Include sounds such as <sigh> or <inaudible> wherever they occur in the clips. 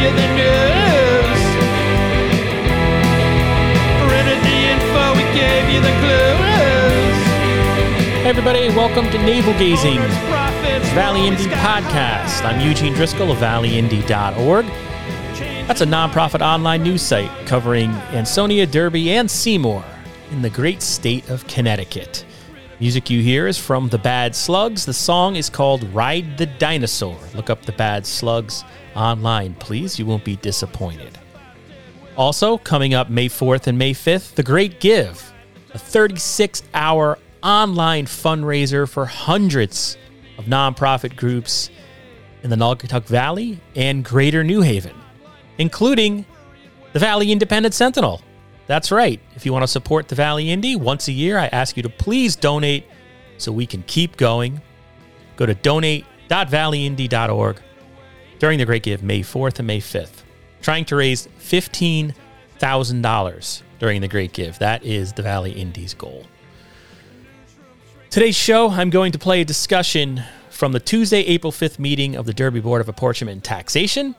you the news. Printed the info, we gave you the clues. Hey everybody, welcome to Navel Gazing, Valley Indy podcast. I'm Eugene Driscoll of valleyindy.org. That's a nonprofit online news site covering Ansonia, Derby, and Seymour in the great state of Connecticut. Music you hear is from The Bad Slugs. The song is called Ride the Dinosaur. Look up The Bad Slugs online, please. You won't be disappointed. Also, coming up May 4th and May 5th, The Great Give, a 36 hour online fundraiser for hundreds of nonprofit groups in the Naugatuck Valley and Greater New Haven, including the Valley Independent Sentinel. That's right. If you want to support the Valley Indy once a year, I ask you to please donate so we can keep going. Go to donate.valleyindy.org during the Great Give May 4th and May 5th. Trying to raise $15,000 during the Great Give. That is the Valley Indy's goal. Today's show, I'm going to play a discussion from the Tuesday, April 5th meeting of the Derby Board of Apportionment and Taxation.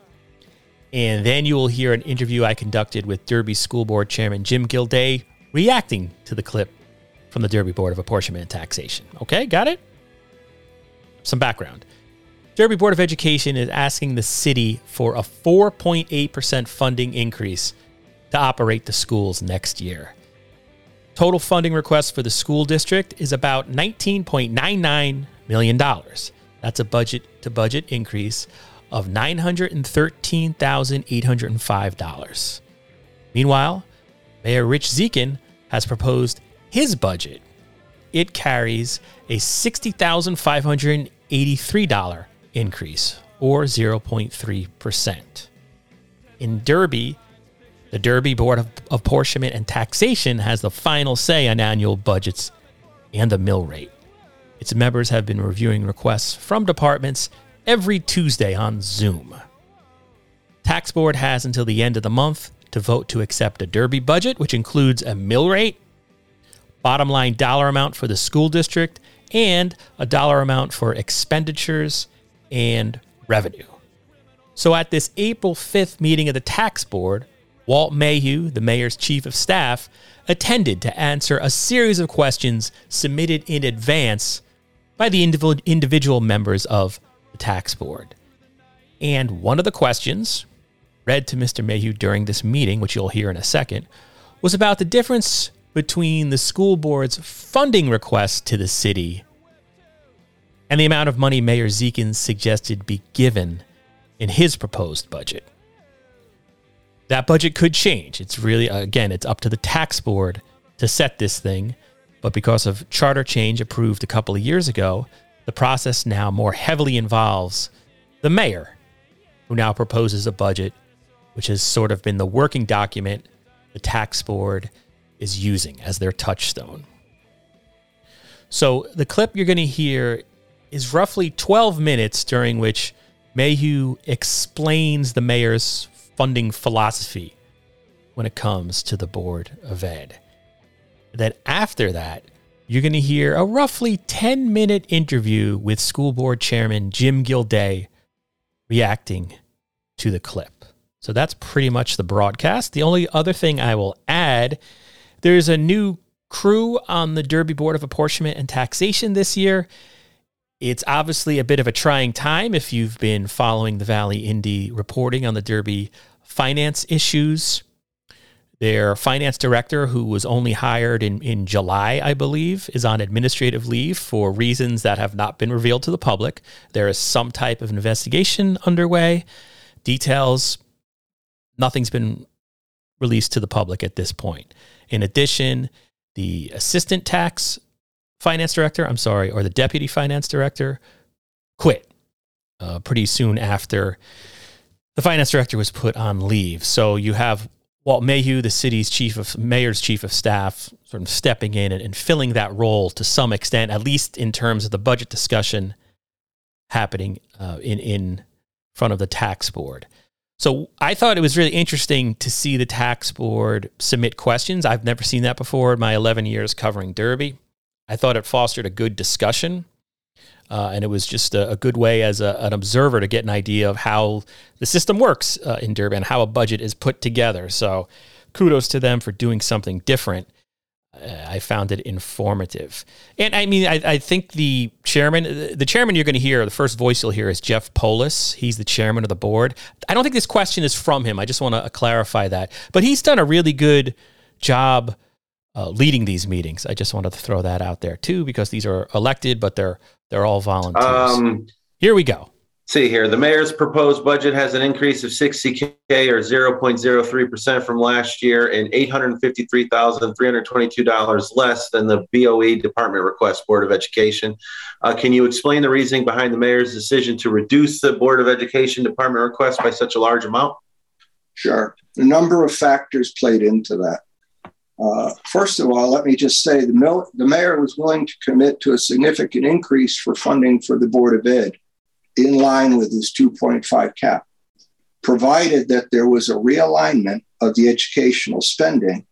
And then you will hear an interview I conducted with Derby School Board Chairman Jim Gilday reacting to the clip from the Derby Board of Apportionment and Taxation. Okay, got it? Some background. Derby Board of Education is asking the city for a 4.8% funding increase to operate the schools next year. Total funding request for the school district is about $19.99 million. That's a budget to budget increase of $913,805. Meanwhile, Mayor Rich Dziekan has proposed his budget. It carries a $60,583 increase, or 0.3%. In Derby, the Derby Board of Apportionment and Taxation has the final say on annual budgets and the mill rate. Its members have been reviewing requests from departments every Tuesday on Zoom. Tax Board has until the end of the month to vote to accept a Derby budget, which includes a mill rate, bottom line dollar amount for the school district, and a dollar amount for expenditures and revenue. So at this April 5th meeting of the Tax Board, Walt Mayhew, the mayor's chief of staff, attended to answer a series of questions submitted in advance by the individual members of tax board. And one of the questions, read to Mr. Mayhew during this meeting, which you'll hear in a second, was about the difference between the school board's funding request to the city and the amount of money Mayor Dziekan suggested be given in his proposed budget. That budget could change. It's really, again, it's up to the tax board to set this thing. But because of charter change approved a couple of years ago, the process now more heavily involves the mayor, who now proposes a budget, which has sort of been the working document the tax board is using as their touchstone. So the clip you're going to hear is roughly 12 minutes during which Mayhew explains the mayor's funding philosophy when it comes to the Board of Ed. Then after that, you're going to hear a roughly 10 minute interview with school board chairman Jim Gilday reacting to the clip. So that's pretty much the broadcast. The only other thing I will add there's a new crew on the Derby Board of Apportionment and Taxation this year. It's obviously a bit of a trying time if you've been following the Valley Indy reporting on the Derby finance issues. Their finance director, who was only hired in, in July, I believe, is on administrative leave for reasons that have not been revealed to the public. There is some type of investigation underway. Details, nothing's been released to the public at this point. In addition, the assistant tax finance director, I'm sorry, or the deputy finance director quit uh, pretty soon after the finance director was put on leave. So you have Walt Mayhew, the city's chief of mayor's chief of staff, sort of stepping in and, and filling that role to some extent, at least in terms of the budget discussion happening uh, in in front of the tax board. So I thought it was really interesting to see the tax board submit questions. I've never seen that before in my 11 years covering Derby. I thought it fostered a good discussion. Uh, and it was just a, a good way as a, an observer to get an idea of how the system works uh, in Derby, how a budget is put together. So kudos to them for doing something different. Uh, I found it informative. And I mean, I, I, think the chairman, the chairman you're going to hear, the first voice you'll hear is Jeff Polis. He's the chairman of the board. I don't think this question is from him. I just want to clarify that. But he's done a really good job uh, leading these meetings. I just wanted to throw that out there too, because these are elected, but they're they're all volunteers. Um, Here we go. See here, the mayor's proposed budget has an increase of 60k or 0.03% from last year and $853,322 less than the BOE department request Board of Education. Uh, can you explain the reasoning behind the mayor's decision to reduce the Board of Education department request by such a large amount? Sure. A number of factors played into that. Uh, first of all, let me just say the, mil- the mayor was willing to commit to a significant increase for funding for the Board of Ed in line with his 2.5 cap, provided that there was a realignment of the educational spending,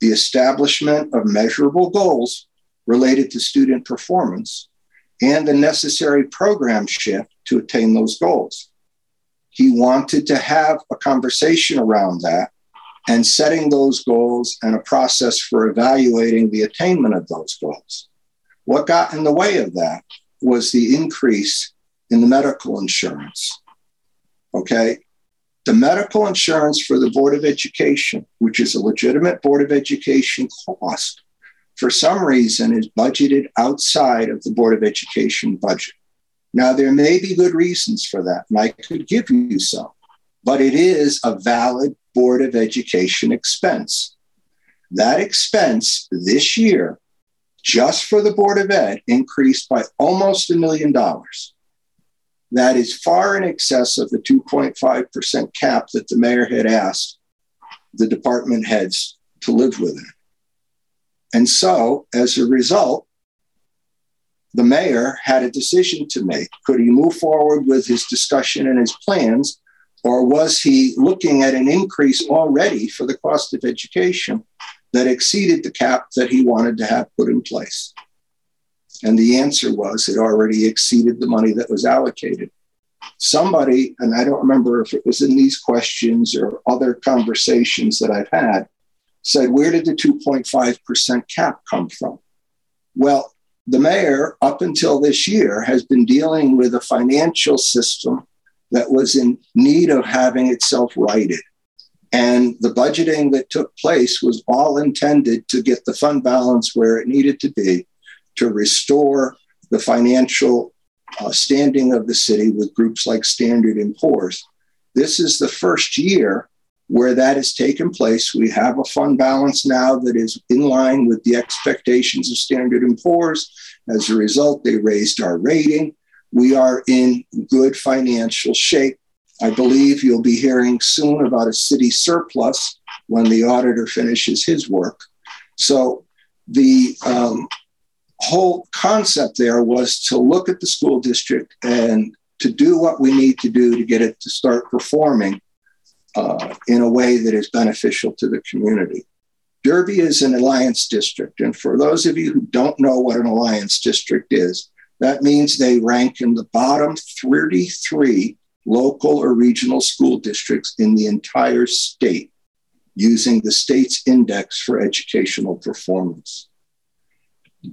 the establishment of measurable goals related to student performance, and the necessary program shift to attain those goals. He wanted to have a conversation around that and setting those goals and a process for evaluating the attainment of those goals. What got in the way of that was the increase in the medical insurance. Okay. The medical insurance for the Board of Education, which is a legitimate Board of Education cost, for some reason is budgeted outside of the Board of Education budget. Now, there may be good reasons for that, and I could give you some, but it is a valid Board of Education expense. That expense this year, just for the Board of Ed, increased by almost a million dollars. That is far in excess of the 2.5% cap that the mayor had asked the department heads to live within. And so, as a result, the mayor had a decision to make. Could he move forward with his discussion and his plans, or was he looking at an increase already for the cost of education that exceeded the cap that he wanted to have put in place? And the answer was it already exceeded the money that was allocated. Somebody, and I don't remember if it was in these questions or other conversations that I've had, said, Where did the 2.5% cap come from? Well, the mayor, up until this year, has been dealing with a financial system that was in need of having itself righted. And the budgeting that took place was all intended to get the fund balance where it needed to be to restore the financial uh, standing of the city with groups like Standard and Poor's. This is the first year where that has taken place. We have a fund balance now that is in line with the expectations of Standard and Poor's. As a result, they raised our rating we are in good financial shape. I believe you'll be hearing soon about a city surplus when the auditor finishes his work. So the um, whole concept there was to look at the school district and to do what we need to do to get it to start performing uh, in a way that is beneficial to the community. Derby is an alliance district. And for those of you who don't know what an alliance district is, that means they rank in the bottom 33 local or regional school districts in the entire state using the state's index for educational performance.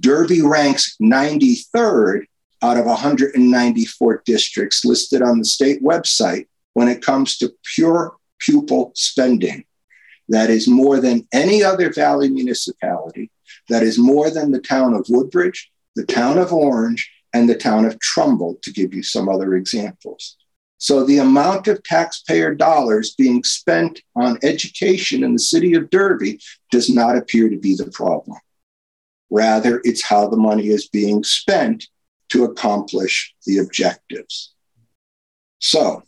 Derby ranks 93rd out of 194 districts listed on the state website when it comes to pure pupil spending. That is more than any other Valley municipality. That is more than the town of Woodbridge, the town of Orange, and the town of Trumbull, to give you some other examples. So the amount of taxpayer dollars being spent on education in the city of Derby does not appear to be the problem. Rather, it's how the money is being spent to accomplish the objectives. So,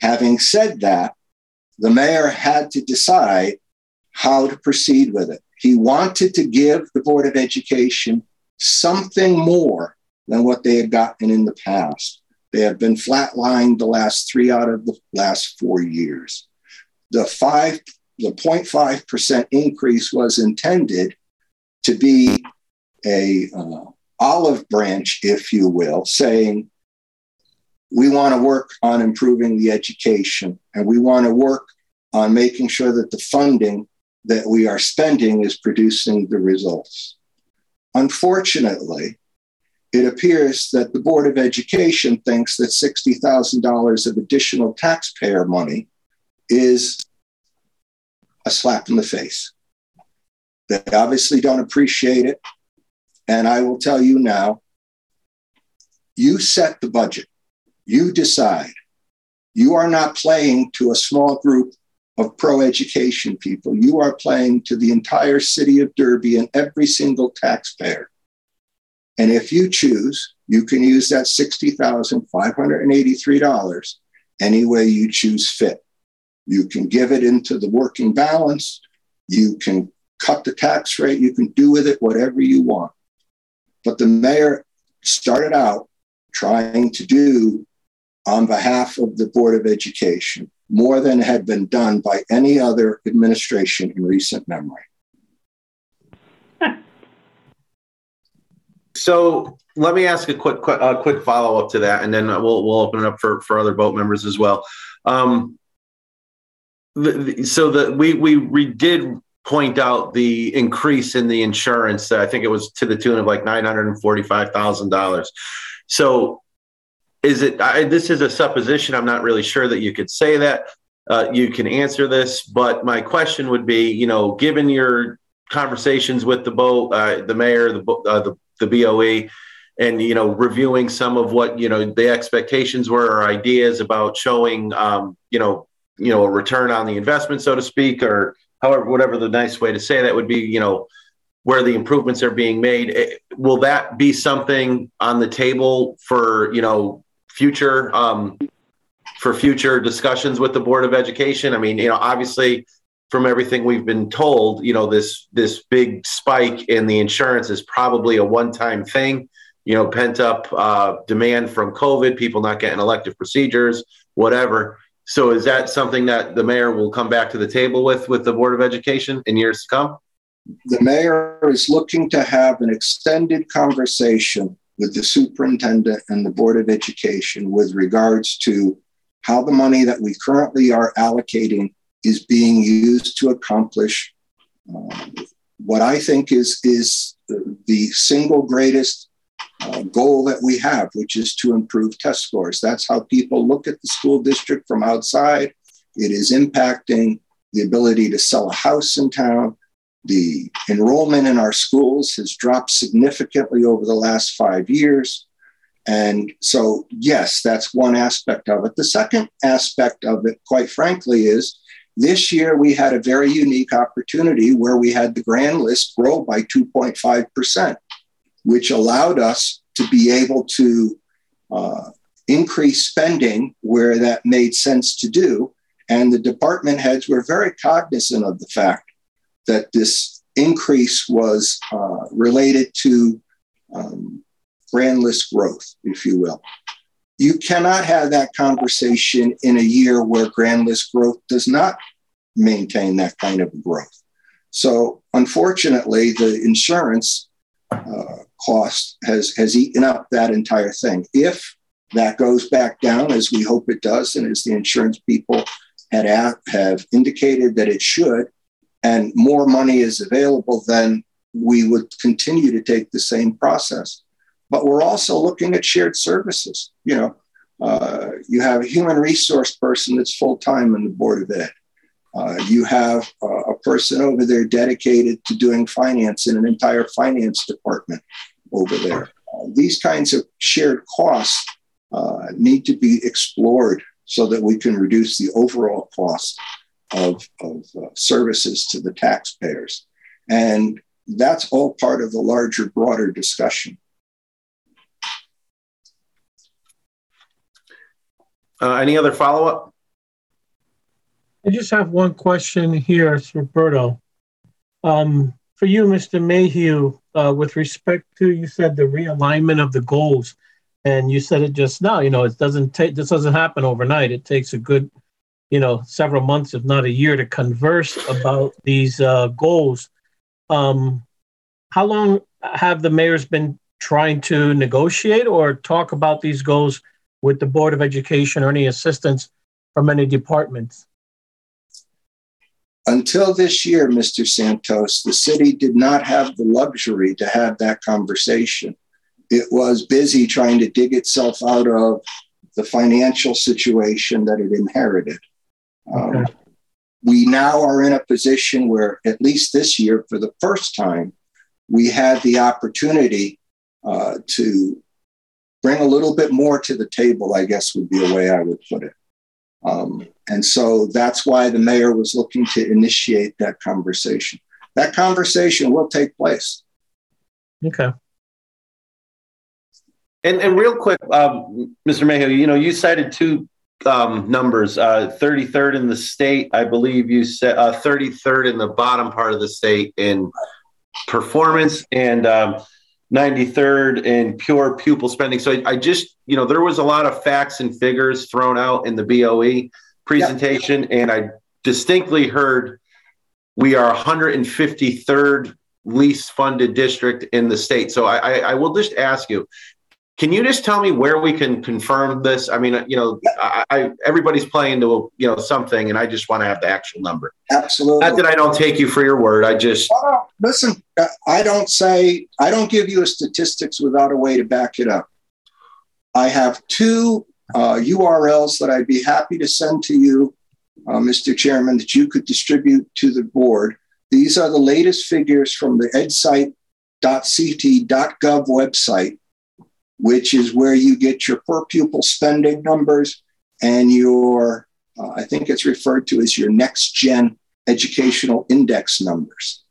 having said that, the mayor had to decide how to proceed with it. He wanted to give the Board of Education something more than what they had gotten in the past. They have been flatlined the last three out of the last four years. The five, the 0.5% increase was intended to be a uh, olive branch, if you will, saying, we want to work on improving the education and we want to work on making sure that the funding that we are spending is producing the results. Unfortunately, it appears that the Board of Education thinks that $60,000 of additional taxpayer money is a slap in the face. They obviously don't appreciate it. And I will tell you now you set the budget, you decide. You are not playing to a small group of pro education people. You are playing to the entire city of Derby and every single taxpayer. And if you choose, you can use that $60,583 any way you choose fit. You can give it into the working balance. You can cut the tax rate. You can do with it whatever you want. But the mayor started out trying to do on behalf of the Board of Education more than had been done by any other administration in recent memory. So let me ask a quick, quick, uh, quick follow up to that, and then we'll we'll open it up for for other boat members as well. Um, so that we, we we did point out the increase in the insurance. I think it was to the tune of like nine hundred and forty five thousand dollars. So is it? I, this is a supposition. I'm not really sure that you could say that. Uh, you can answer this, but my question would be, you know, given your conversations with the boat, uh, the mayor, the uh, the the BOE, and you know, reviewing some of what you know the expectations were or ideas about showing, um, you know, you know, a return on the investment, so to speak, or however, whatever the nice way to say that would be, you know, where the improvements are being made. Eh, will that be something on the table for you know future um, for future discussions with the Board of Education? I mean, you know, obviously from everything we've been told, you know, this this big spike in the insurance is probably a one-time thing. You know, pent up uh, demand from COVID, people not getting elective procedures, whatever. So, is that something that the mayor will come back to the table with with the Board of Education in years to come? The mayor is looking to have an extended conversation with the superintendent and the Board of Education with regards to how the money that we currently are allocating is being used to accomplish uh, what I think is, is the single greatest uh, goal that we have, which is to improve test scores. That's how people look at the school district from outside. It is impacting the ability to sell a house in town. The enrollment in our schools has dropped significantly over the last five years. And so, yes, that's one aspect of it. The second aspect of it, quite frankly, is this year, we had a very unique opportunity where we had the grand list grow by 2.5%, which allowed us to be able to uh, increase spending where that made sense to do. And the department heads were very cognizant of the fact that this increase was uh, related to um, grand list growth, if you will. You cannot have that conversation in a year where grand list growth does not maintain that kind of growth. So, unfortunately, the insurance uh, cost has, has eaten up that entire thing. If that goes back down, as we hope it does, and as the insurance people had have indicated that it should, and more money is available, then we would continue to take the same process but we're also looking at shared services. You know, uh, you have a human resource person that's full time in the Board of Ed. Uh, you have a person over there dedicated to doing finance in an entire finance department over there. Uh, these kinds of shared costs uh, need to be explored so that we can reduce the overall cost of, of uh, services to the taxpayers. And that's all part of the larger, broader discussion. Uh, any other follow up? I just have one question here, it's Roberto. Um, for you, Mr. Mayhew, uh, with respect to you said the realignment of the goals, and you said it just now. You know, it doesn't take this doesn't happen overnight. It takes a good, you know, several months, if not a year, to converse about these uh, goals. Um, how long have the mayors been trying to negotiate or talk about these goals with the Board of Education or any assistance from any departments? Until this year, Mr. Santos, the city did not have the luxury to have that conversation. It was busy trying to dig itself out of the financial situation that it inherited. Um. We now are in a position where, at least this year, for the first time, we had the opportunity uh, to bring a little bit more to the table, I guess would be a way I would put it. Um, and so that's why the mayor was looking to initiate that conversation. That conversation will take place. Okay. And, and real quick, um, Mr. Mayhew, you know, you cited two um, numbers, uh, 33rd in the state. I believe you said uh, 33rd in the bottom part of the state in performance and um, 93rd in pure pupil spending. So I, I, just, you know, there was a lot of facts and figures thrown out in the BOE presentation, and I distinctly heard we are 153rd least funded district in the state. So I, I, I will just ask you, can you just tell me where we can confirm this? I mean, you know, I, I everybody's playing to you know something, and I just want to have the actual number. Absolutely. Not that I don't take you for your word. I just listen. I don't say I don't give you a statistics without a way to back it up. I have two uh, URLs that I'd be happy to send to you, uh, Mr. Chairman, that you could distribute to the board. These are the latest figures from the edsight.ct.gov website which is where you get your per pupil spending numbers and your, uh, I think it's referred to as your next gen educational index numbers.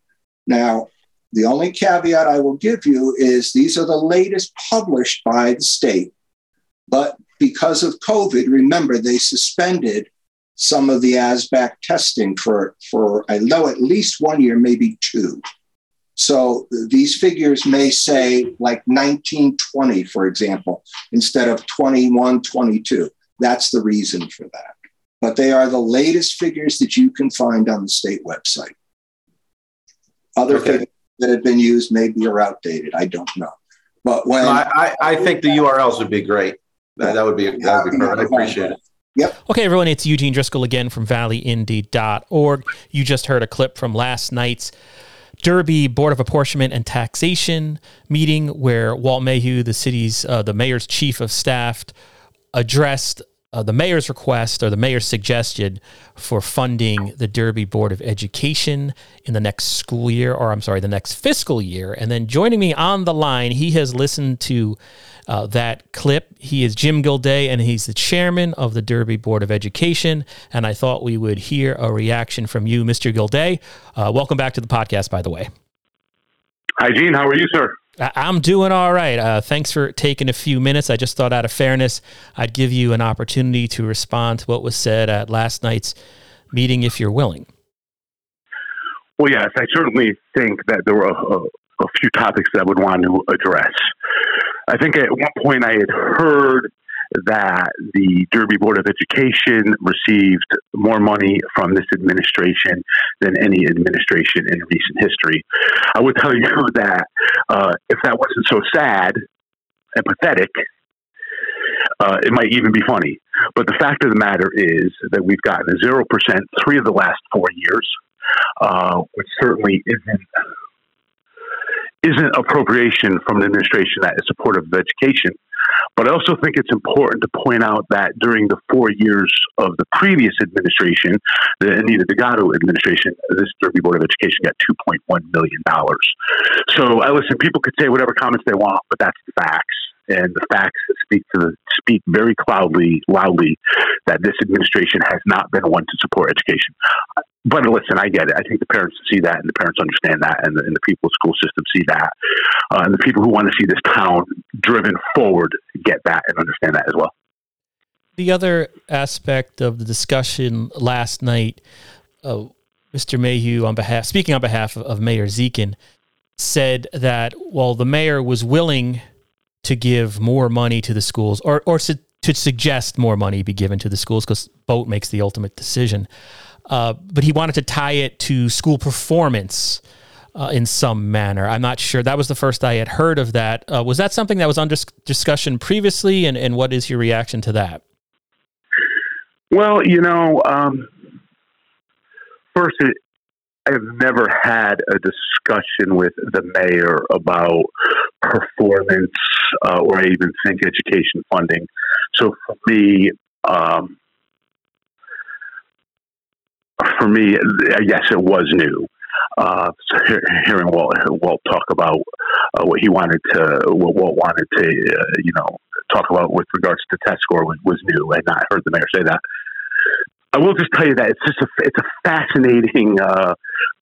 Now, the only caveat I will give you is these are the latest published by the state. But because of COVID, remember, they suspended some of the SBAC testing for, for I know at least one year, maybe two. So these figures may say like 1920, for example, instead of 21, 22. That's the reason for that. But they are the latest figures that you can find on the state website. Other okay. figures that have been used maybe are outdated. I don't know. But when I, I, I think the URLs would be great. That, that would be that would be perfect. I appreciate it. Yep. Okay, everyone, it's Eugene Driscoll again from valleyindy.org. You just heard a clip from last night's Derby Board of Apportionment and Taxation meeting where Walt Mayhew, the city's uh, the mayor's chief of staff, addressed uh, the mayor's request or the mayor's suggestion for funding the Derby Board of Education in the next school year, or I'm sorry, the next fiscal year. And then joining me on the line, he has listened to uh, that clip. He is Jim Gilday, and he's the chairman of the Derby Board of Education. And I thought we would hear a reaction from you, Mr. Gilday. Uh, welcome back to the podcast, by the way. Hi, Gene. How are you, sir? I'm doing all right. Uh, thanks for taking a few minutes. I just thought, out of fairness, I'd give you an opportunity to respond to what was said at last night's meeting, if you're willing. Well, yes, I certainly think that there were a, a, a few topics that I would want to address. I think at one point I had heard that the Derby Board of Education received more money from this administration than any administration in recent history. I would tell you <laughs> that uh, if that wasn't so sad and pathetic, uh, it might even be funny. But the fact of the matter is that we've gotten a 0% three of the last four years, uh, which certainly isn't isn't appropriation from an administration that is supportive of education. But I also think it's important to point out that during the four years of the previous administration, the Anita Dugatto administration, this Derby Board of Education got $2.1 million. So I listen, people could say whatever comments they want, but that's the facts. And the facts speak to the, speak very loudly, loudly that this administration has not been one to support education but listen, I get it. I think the parents see that, and the parents understand that, and the, and the people school system see that, uh, and the people who want to see this town driven forward get that and understand that as well. The other aspect of the discussion last night, uh, Mr. Mayhew, on behalf speaking on behalf of, of Mayor Dziekan, said that while the mayor was willing to give more money to the schools, or or su- to suggest more money be given to the schools, because Boat makes the ultimate decision. Uh, but he wanted to tie it to school performance uh, in some manner. I'm not sure. That was the first I had heard of that. Uh, was that something that was under discussion previously, and, and what is your reaction to that? Well, you know, um, first, it, I've never had a discussion with the mayor about performance uh, or I even think education funding. So for me, um, for me, yes, it was new. Uh, so hearing Walt, Walt talk about uh, what he wanted to, what Walt wanted to, uh, you know, talk about with regards to test score was, was new. I had not heard the mayor say that. I will just tell you that it's just a, it's a fascinating uh,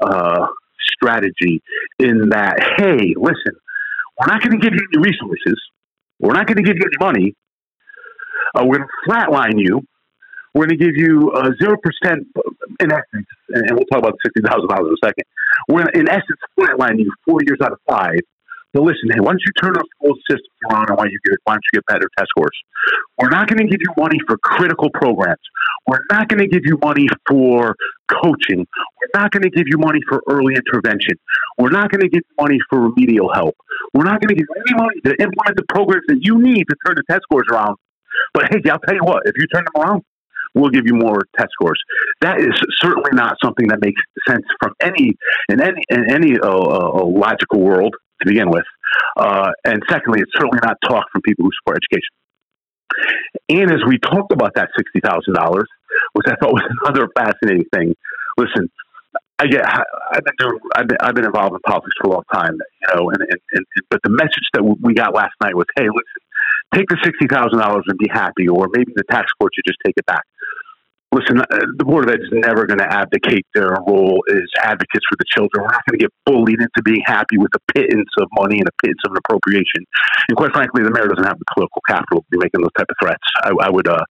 uh, strategy in that, hey, listen, we're not going to give you any resources. We're not going to give you any money. Uh, we're going to flatline you. We're going to give you uh, zero percent in essence, and we'll talk about sixty thousand dollars in a second. We're in essence flatline you four years out of five but listen, hey, why don't you turn our school systems around and why, you get, why don't you get better test scores? We're not going to give you money for critical programs. We're not going to give you money for coaching. We're not going to give you money for early intervention. We're not going to give you money for remedial help. We're not going to give you any money to implement the programs that you need to turn the test scores around. But hey, I'll tell you what, if you turn them around, we'll give you more test scores. That is certainly not something that makes sense from any in any in any uh, uh, logical world to begin with. Uh, and secondly, it's certainly not talk from people who support education. And as we talked about that sixty thousand dollars, which I thought was <laughs> another fascinating thing. Listen, I get I've been doing I've been, I've been involved in politics for a long time, you know, and, and, and but the message that we got last night was, hey, listen, take the sixty thousand dollars and be happy, or maybe the tax court should just take it back listen, uh, the Board of Ed is never going to abdicate their role as advocates for the children. We're not going to get bullied into being happy with a pittance of money and a pittance of an appropriation. And quite frankly, the mayor doesn't have the political capital to be making those type of threats. I, I would, uh,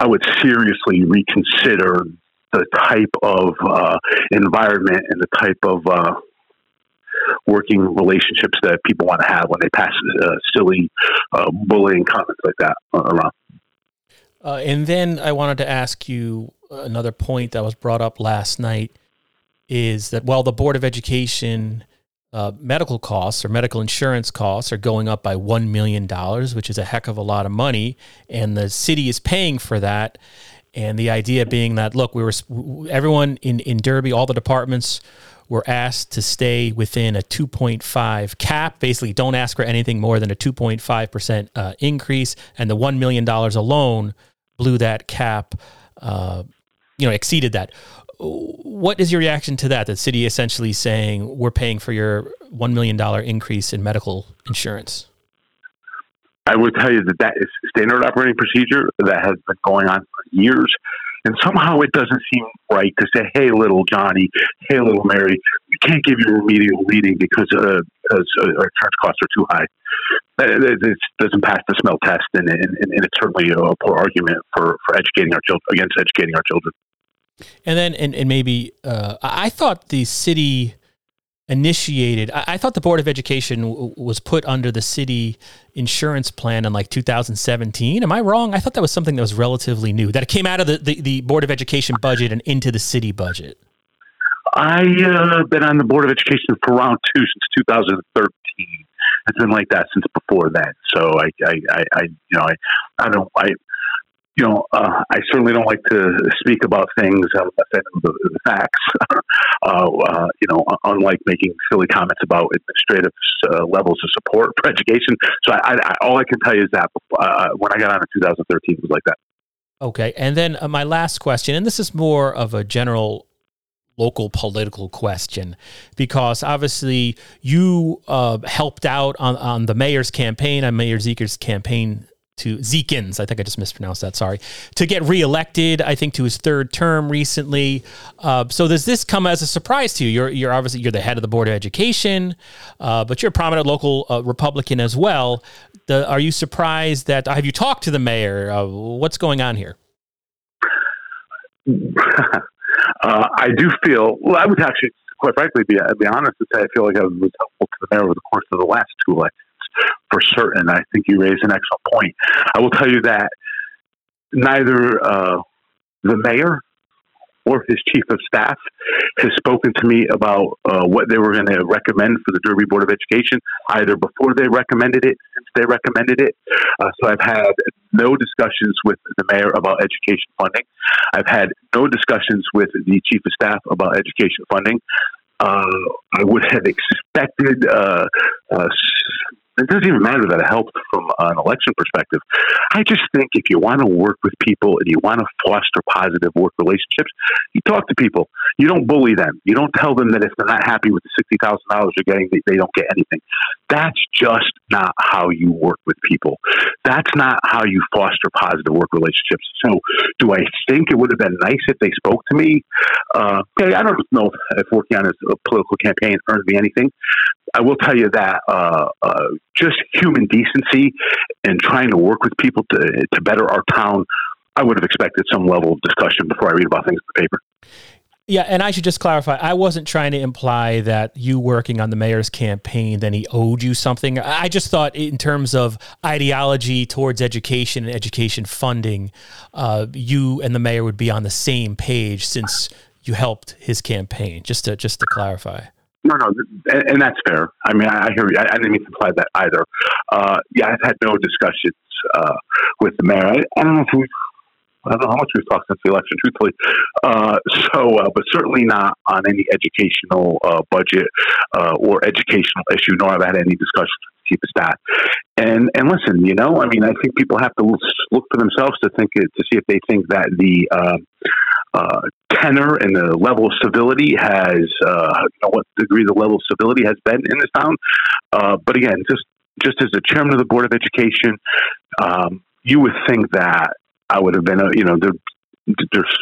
I would seriously reconsider the type of uh, environment and the type of uh, working relationships that people want to have when they pass uh, silly uh, bullying comments like that around. Uh, and then I wanted to ask you another point that was brought up last night is that while the Board of Education uh, medical costs or medical insurance costs are going up by $1 million, which is a heck of a lot of money, and the city is paying for that. And the idea being that, look, we were everyone in, in Derby, all the departments were asked to stay within a 2.5 cap. Basically, don't ask for anything more than a 2.5% uh, increase. And the $1 million alone blew that cap, uh, you know, exceeded that. What is your reaction to that? The city essentially saying we're paying for your $1 million increase in medical insurance? I would tell you that that is standard operating procedure that has been going on for years. And somehow it doesn't seem right to say, "Hey, little Johnny, hey, little Mary, we can't give you remedial reading because uh, because uh, our insurance costs are too high." It doesn't pass the smell test, and, and, and it's certainly a poor argument for, for educating our children against educating our children. And then, and, and maybe uh, I thought the city initiated. I, I, thought the Board of Education w- was put under the city insurance plan in like 2017. Am I wrong? I thought that was something that was relatively new. That it came out of the, the, the Board of Education budget and into the city budget. I uh, been on the Board of Education for round two since 2013. It's been like that since before that. So I, I, I, I you know, I, I don't, I, you know, uh, I certainly don't like to speak about things unless I know the, the facts. <laughs> uh, uh, you know, unlike making silly comments about administrative uh, levels of support <laughs> for education. So I, I, all I can tell you is that uh, when I got on in 2013, it was like that. Okay, and then uh, my last question, and this is more of a general local political question because obviously you uh, helped out on, on the mayor's campaign, on Mayor Zeeker's campaign to Zeekins, I think I just mispronounced that, sorry, to get reelected, I think to his third term recently. Uh, so does this come as a surprise to you? You're, you're obviously, you're the head of the Board of Education, uh, but you're a prominent local uh, Republican as well. The, are you surprised that, have you talked to the mayor? Uh, what's going on here? <laughs> Uh, I do feel, well, I would actually, quite frankly, be, be honest and say I feel like I was helpful to the mayor over the course of the last two elections for certain. I think you raise an excellent point. I will tell you that neither uh, the mayor or his chief of staff has spoken to me about uh, what they were going to recommend for the Derby Board of Education, either before they recommended it, since they recommended it. Uh, so I've had no discussions with the mayor about education funding. I've had no discussions with the chief of staff about education funding. Uh, I would have expected uh, uh, it doesn't even matter that it helped from an election perspective. I just think if you want to work with people and you want to foster positive work relationships, you talk to people. You don't bully them. You don't tell them that if they're not happy with the sixty thousand dollars they're getting, they, they don't get anything. That's just not how you work with people. That's not how you foster positive work relationships. So, do I think it would have been nice if they spoke to me? Uh, I don't know if working on a political campaign earned me anything, I will tell you that uh, uh, just human decency and trying to work with people to to better our town, I would have expected some level of discussion before I read about things in the paper. Yeah, and I should just clarify. I wasn't trying to imply that you working on the mayor's campaign then he owed you something. I just thought in terms of ideology towards education and education funding, uh, you and the mayor would be on the same page since you helped his campaign. Just to just to clarify. No, no, and, that's fair. I mean, I, hear you. I, didn't mean to imply that either. Uh, yeah, I've had no discussions uh, with the mayor. I, I, don't know if we, I don't know how much we've talked since the election, truthfully. Uh, so, uh, but certainly not on any educational uh, budget uh, or educational issue, nor have I had any discussions with the chief of staff. And and listen, you know, I mean, I think people have to look for themselves to think it to see if they think that the uh, tenor and the level of civility has, uh, you know, what degree the level of civility has been in this town. Uh, but again, just just as the chairman of the board of education, um, you would think that I would have been, a, you know, there, there's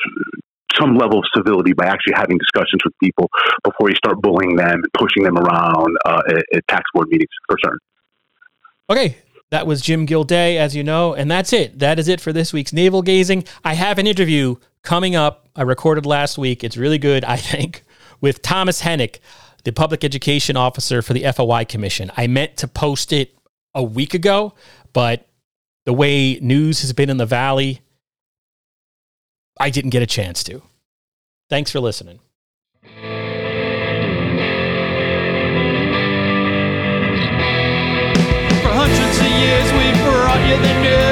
some level of civility by actually having discussions with people before you start bullying them and pushing them around uh, at, at tax board meetings for certain. Okay, that was Jim Gilday, as you know, and that's it. That is it for this week's navel gazing. I have an interview coming up. I recorded last week. It's really good, I think, with Thomas Hennick, the public education officer for the FOI Commission. I meant to post it a week ago, but the way news has been in the valley, I didn't get a chance to. Thanks for listening. For hundreds of years we brought you the news.